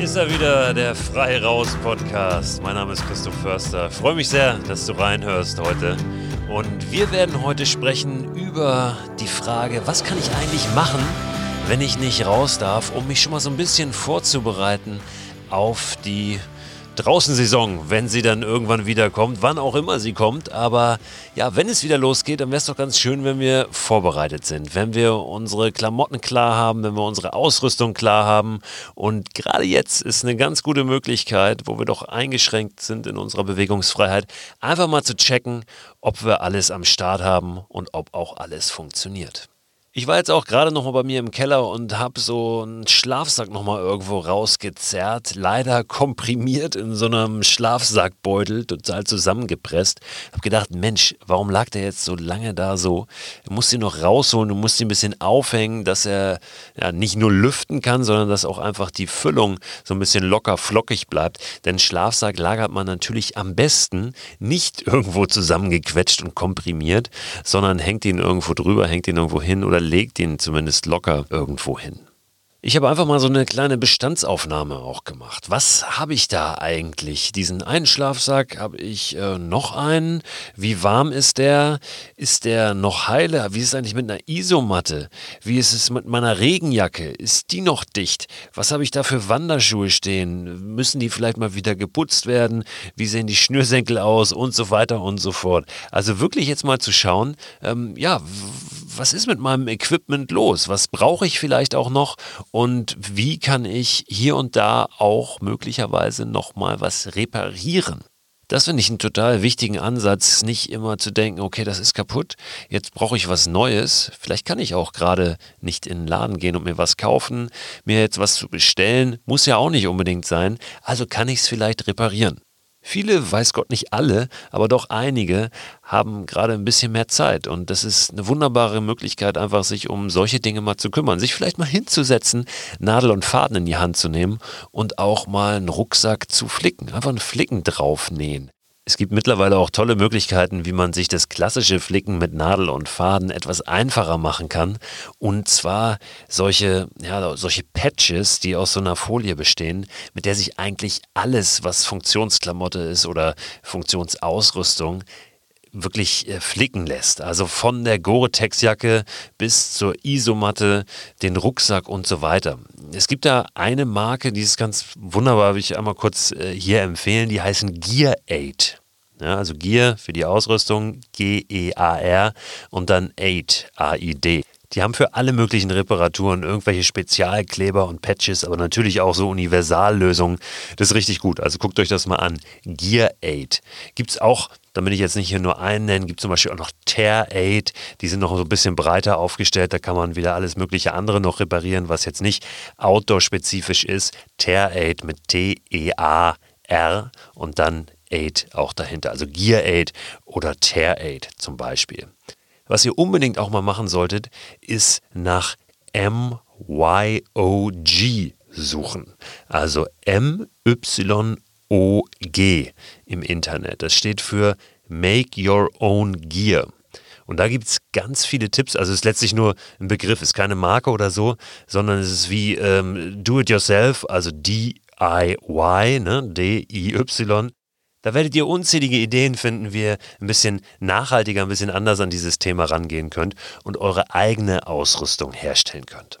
ist er wieder, der Frei Raus Podcast. Mein Name ist Christoph Förster. Ich freue mich sehr, dass du reinhörst heute. Und wir werden heute sprechen über die Frage, was kann ich eigentlich machen, wenn ich nicht raus darf, um mich schon mal so ein bisschen vorzubereiten auf die Draußensaison, wenn sie dann irgendwann wieder kommt, wann auch immer sie kommt. Aber ja, wenn es wieder losgeht, dann wäre es doch ganz schön, wenn wir vorbereitet sind, wenn wir unsere Klamotten klar haben, wenn wir unsere Ausrüstung klar haben. Und gerade jetzt ist eine ganz gute Möglichkeit, wo wir doch eingeschränkt sind in unserer Bewegungsfreiheit, einfach mal zu checken, ob wir alles am Start haben und ob auch alles funktioniert. Ich war jetzt auch gerade noch mal bei mir im Keller und habe so einen Schlafsack noch mal irgendwo rausgezerrt, leider komprimiert in so einem Schlafsackbeutel, total zusammengepresst. Hab gedacht, Mensch, warum lag der jetzt so lange da so? Du musst ihn noch rausholen, du musst ihn ein bisschen aufhängen, dass er ja, nicht nur lüften kann, sondern dass auch einfach die Füllung so ein bisschen locker flockig bleibt. Denn Schlafsack lagert man natürlich am besten nicht irgendwo zusammengequetscht und komprimiert, sondern hängt ihn irgendwo drüber, hängt ihn irgendwo hin oder legt ihn zumindest locker irgendwo hin. Ich habe einfach mal so eine kleine Bestandsaufnahme auch gemacht. Was habe ich da eigentlich? Diesen einen Schlafsack habe ich äh, noch einen. Wie warm ist der? Ist der noch heile? Wie ist es eigentlich mit einer Isomatte? Wie ist es mit meiner Regenjacke? Ist die noch dicht? Was habe ich da für Wanderschuhe stehen? Müssen die vielleicht mal wieder geputzt werden? Wie sehen die Schnürsenkel aus? Und so weiter und so fort. Also wirklich jetzt mal zu schauen, ähm, ja, was ist mit meinem Equipment los? Was brauche ich vielleicht auch noch? Und wie kann ich hier und da auch möglicherweise nochmal was reparieren? Das finde ich einen total wichtigen Ansatz, nicht immer zu denken, okay, das ist kaputt, jetzt brauche ich was Neues. Vielleicht kann ich auch gerade nicht in den Laden gehen und mir was kaufen, mir jetzt was zu bestellen, muss ja auch nicht unbedingt sein, also kann ich es vielleicht reparieren. Viele, weiß Gott nicht alle, aber doch einige haben gerade ein bisschen mehr Zeit. Und das ist eine wunderbare Möglichkeit, einfach sich um solche Dinge mal zu kümmern, sich vielleicht mal hinzusetzen, Nadel und Faden in die Hand zu nehmen und auch mal einen Rucksack zu flicken, einfach einen Flicken draufnähen. Es gibt mittlerweile auch tolle Möglichkeiten, wie man sich das klassische Flicken mit Nadel und Faden etwas einfacher machen kann. Und zwar solche, ja, solche Patches, die aus so einer Folie bestehen, mit der sich eigentlich alles, was Funktionsklamotte ist oder Funktionsausrüstung, wirklich äh, flicken lässt. Also von der Gore-Tex-Jacke bis zur Isomatte, den Rucksack und so weiter. Es gibt da eine Marke, die ist ganz wunderbar, will ich einmal kurz äh, hier empfehlen, die heißen Gear 8. Ja, also Gear für die Ausrüstung, G-E-A-R und dann 8, A-I-D. Die haben für alle möglichen Reparaturen irgendwelche Spezialkleber und Patches, aber natürlich auch so Universallösungen. Das ist richtig gut. Also guckt euch das mal an. Gear 8. Gibt es auch damit ich jetzt nicht hier nur einen nenne, gibt es zum Beispiel auch noch Tear Aid. Die sind noch so ein bisschen breiter aufgestellt. Da kann man wieder alles mögliche andere noch reparieren, was jetzt nicht outdoor-spezifisch ist. Tear Aid mit T-E-A-R und dann Aid auch dahinter. Also Gear Aid oder Tear Aid zum Beispiel. Was ihr unbedingt auch mal machen solltet, ist nach MYOG suchen. Also M-Y-O-G. OG im Internet. Das steht für Make Your Own Gear. Und da gibt es ganz viele Tipps. Also es ist letztlich nur ein Begriff, ist keine Marke oder so, sondern es ist wie ähm, Do It Yourself, also DIY, ne? D-I-Y. Da werdet ihr unzählige Ideen finden, wie ihr ein bisschen nachhaltiger, ein bisschen anders an dieses Thema rangehen könnt und eure eigene Ausrüstung herstellen könnt.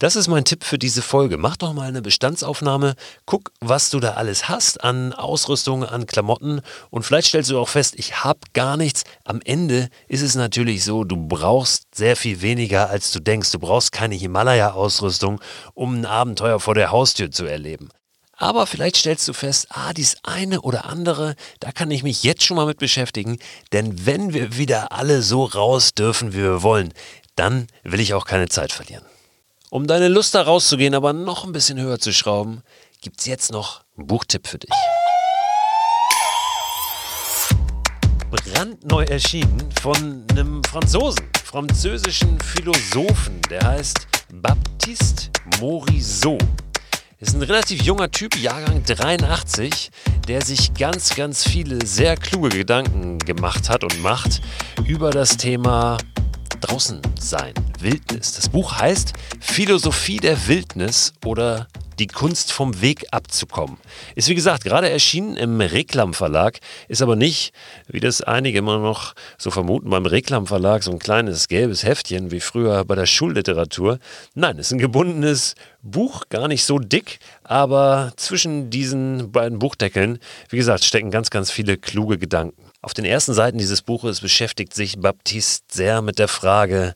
Das ist mein Tipp für diese Folge. Mach doch mal eine Bestandsaufnahme, guck, was du da alles hast an Ausrüstung, an Klamotten und vielleicht stellst du auch fest, ich habe gar nichts. Am Ende ist es natürlich so, du brauchst sehr viel weniger, als du denkst. Du brauchst keine Himalaya-Ausrüstung, um ein Abenteuer vor der Haustür zu erleben. Aber vielleicht stellst du fest, ah, dies eine oder andere, da kann ich mich jetzt schon mal mit beschäftigen, denn wenn wir wieder alle so raus dürfen, wie wir wollen, dann will ich auch keine Zeit verlieren. Um deine Lust da rauszugehen, aber noch ein bisschen höher zu schrauben, gibt es jetzt noch einen Buchtipp für dich. Brandneu erschienen von einem Franzosen, französischen Philosophen, der heißt Baptiste Morisot. Ist ein relativ junger Typ, Jahrgang 83, der sich ganz, ganz viele sehr kluge Gedanken gemacht hat und macht über das Thema draußen sein, Wildnis. Das Buch heißt Philosophie der Wildnis oder Die Kunst vom Weg abzukommen. Ist wie gesagt gerade erschienen im Reklam Verlag, ist aber nicht, wie das einige immer noch so vermuten, beim Reklam Verlag so ein kleines gelbes Heftchen wie früher bei der Schulliteratur. Nein, es ist ein gebundenes Buch, gar nicht so dick, aber zwischen diesen beiden Buchdeckeln, wie gesagt, stecken ganz, ganz viele kluge Gedanken. Auf den ersten Seiten dieses Buches beschäftigt sich Baptiste sehr mit der Frage,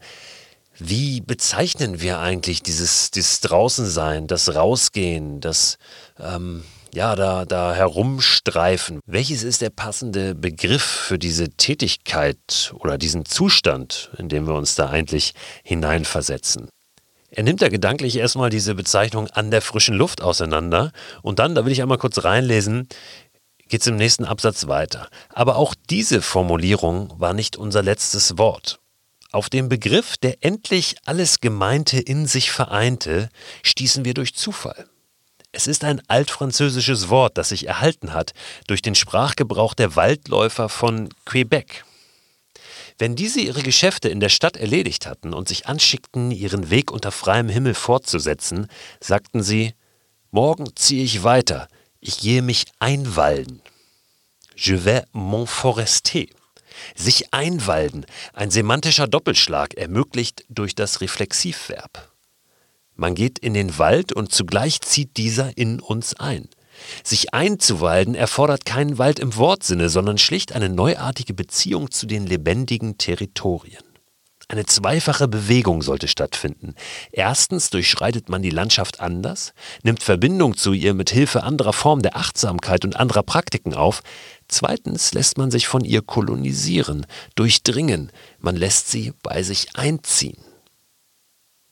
wie bezeichnen wir eigentlich dieses, dieses Draußensein, das Rausgehen, das ähm, ja, da, da herumstreifen? Welches ist der passende Begriff für diese Tätigkeit oder diesen Zustand, in dem wir uns da eigentlich hineinversetzen? Er nimmt da gedanklich erstmal diese Bezeichnung an der frischen Luft auseinander und dann, da will ich einmal kurz reinlesen, geht es im nächsten Absatz weiter. Aber auch diese Formulierung war nicht unser letztes Wort. Auf den Begriff, der endlich alles Gemeinte in sich vereinte, stießen wir durch Zufall. Es ist ein altfranzösisches Wort, das sich erhalten hat durch den Sprachgebrauch der Waldläufer von Quebec. Wenn diese ihre Geschäfte in der Stadt erledigt hatten und sich anschickten, ihren Weg unter freiem Himmel fortzusetzen, sagten sie Morgen ziehe ich weiter, ich gehe mich einwalden. Je vais m'enforester. Sich einwalden, ein semantischer Doppelschlag, ermöglicht durch das Reflexivverb. Man geht in den Wald und zugleich zieht dieser in uns ein. Sich einzuwalden erfordert keinen Wald im Wortsinne, sondern schlicht eine neuartige Beziehung zu den lebendigen Territorien. Eine zweifache Bewegung sollte stattfinden. Erstens durchschreitet man die Landschaft anders, nimmt Verbindung zu ihr mit Hilfe anderer Formen der Achtsamkeit und anderer Praktiken auf. Zweitens lässt man sich von ihr kolonisieren, durchdringen, man lässt sie bei sich einziehen.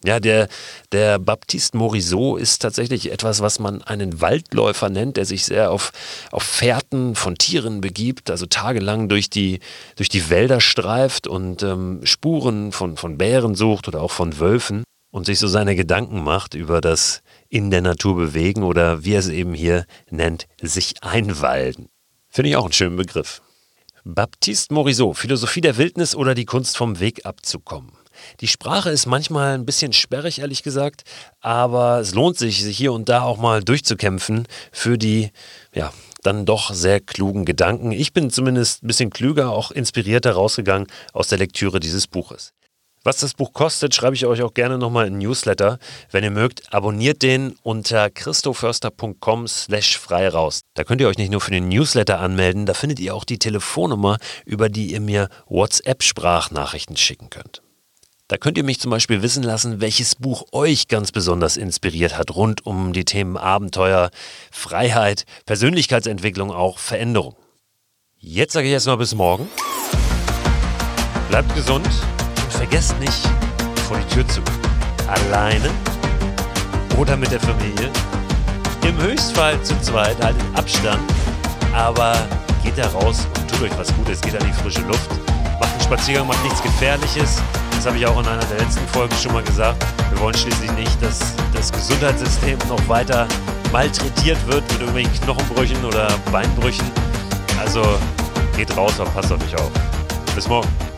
Ja, der, der Baptiste Morisot ist tatsächlich etwas, was man einen Waldläufer nennt, der sich sehr auf, auf Fährten von Tieren begibt, also tagelang durch die, durch die Wälder streift und ähm, Spuren von, von Bären sucht oder auch von Wölfen und sich so seine Gedanken macht über das in der Natur bewegen oder wie er es eben hier nennt, sich einwalden. Finde ich auch einen schönen Begriff. Baptiste Morisot, Philosophie der Wildnis oder die Kunst vom Weg abzukommen. Die Sprache ist manchmal ein bisschen sperrig, ehrlich gesagt, aber es lohnt sich, sich hier und da auch mal durchzukämpfen für die, ja, dann doch sehr klugen Gedanken. Ich bin zumindest ein bisschen klüger, auch inspirierter rausgegangen aus der Lektüre dieses Buches. Was das Buch kostet, schreibe ich euch auch gerne nochmal in Newsletter. Wenn ihr mögt, abonniert den unter christoförster.com slash frei raus. Da könnt ihr euch nicht nur für den Newsletter anmelden, da findet ihr auch die Telefonnummer, über die ihr mir WhatsApp-Sprachnachrichten schicken könnt. Da könnt ihr mich zum Beispiel wissen lassen, welches Buch euch ganz besonders inspiriert hat, rund um die Themen Abenteuer, Freiheit, Persönlichkeitsentwicklung, auch Veränderung. Jetzt sage ich erstmal bis morgen. Bleibt gesund und vergesst nicht, vor die Tür zu gehen. Alleine oder mit der Familie. Im Höchstfall zu zweit, haltet Abstand, aber geht da raus und tut euch was Gutes, geht an die frische Luft, macht einen Spaziergang, macht nichts Gefährliches das habe ich auch in einer der letzten Folgen schon mal gesagt. Wir wollen schließlich nicht, dass das Gesundheitssystem noch weiter malträtiert wird mit irgendwelchen Knochenbrüchen oder Beinbrüchen. Also geht raus, aber passt auf euch auf. Bis morgen.